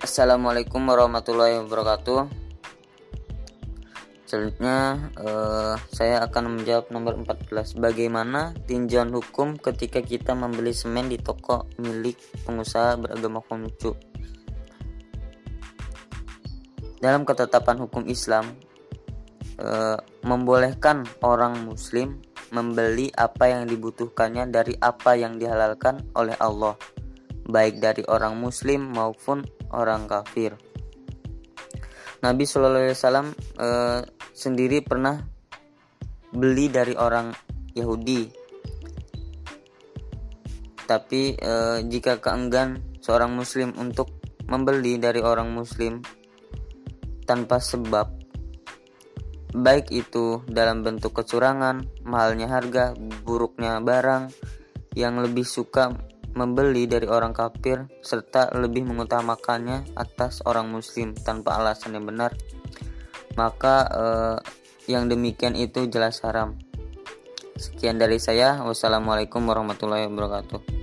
Assalamualaikum warahmatullahi wabarakatuh. Selanjutnya eh, saya akan menjawab nomor 14. Bagaimana tinjauan hukum ketika kita membeli semen di toko milik pengusaha beragama Konghucu? Dalam ketetapan hukum Islam eh, membolehkan orang muslim membeli apa yang dibutuhkannya dari apa yang dihalalkan oleh Allah, baik dari orang muslim maupun orang kafir. Nabi Shallallahu Alaihi Wasallam eh, sendiri pernah beli dari orang Yahudi. Tapi eh, jika keenggan seorang Muslim untuk membeli dari orang Muslim tanpa sebab, baik itu dalam bentuk kecurangan, mahalnya harga, buruknya barang, yang lebih suka membeli dari orang kafir serta lebih mengutamakannya atas orang muslim tanpa alasan yang benar. Maka eh, yang demikian itu jelas haram. Sekian dari saya. Wassalamualaikum warahmatullahi wabarakatuh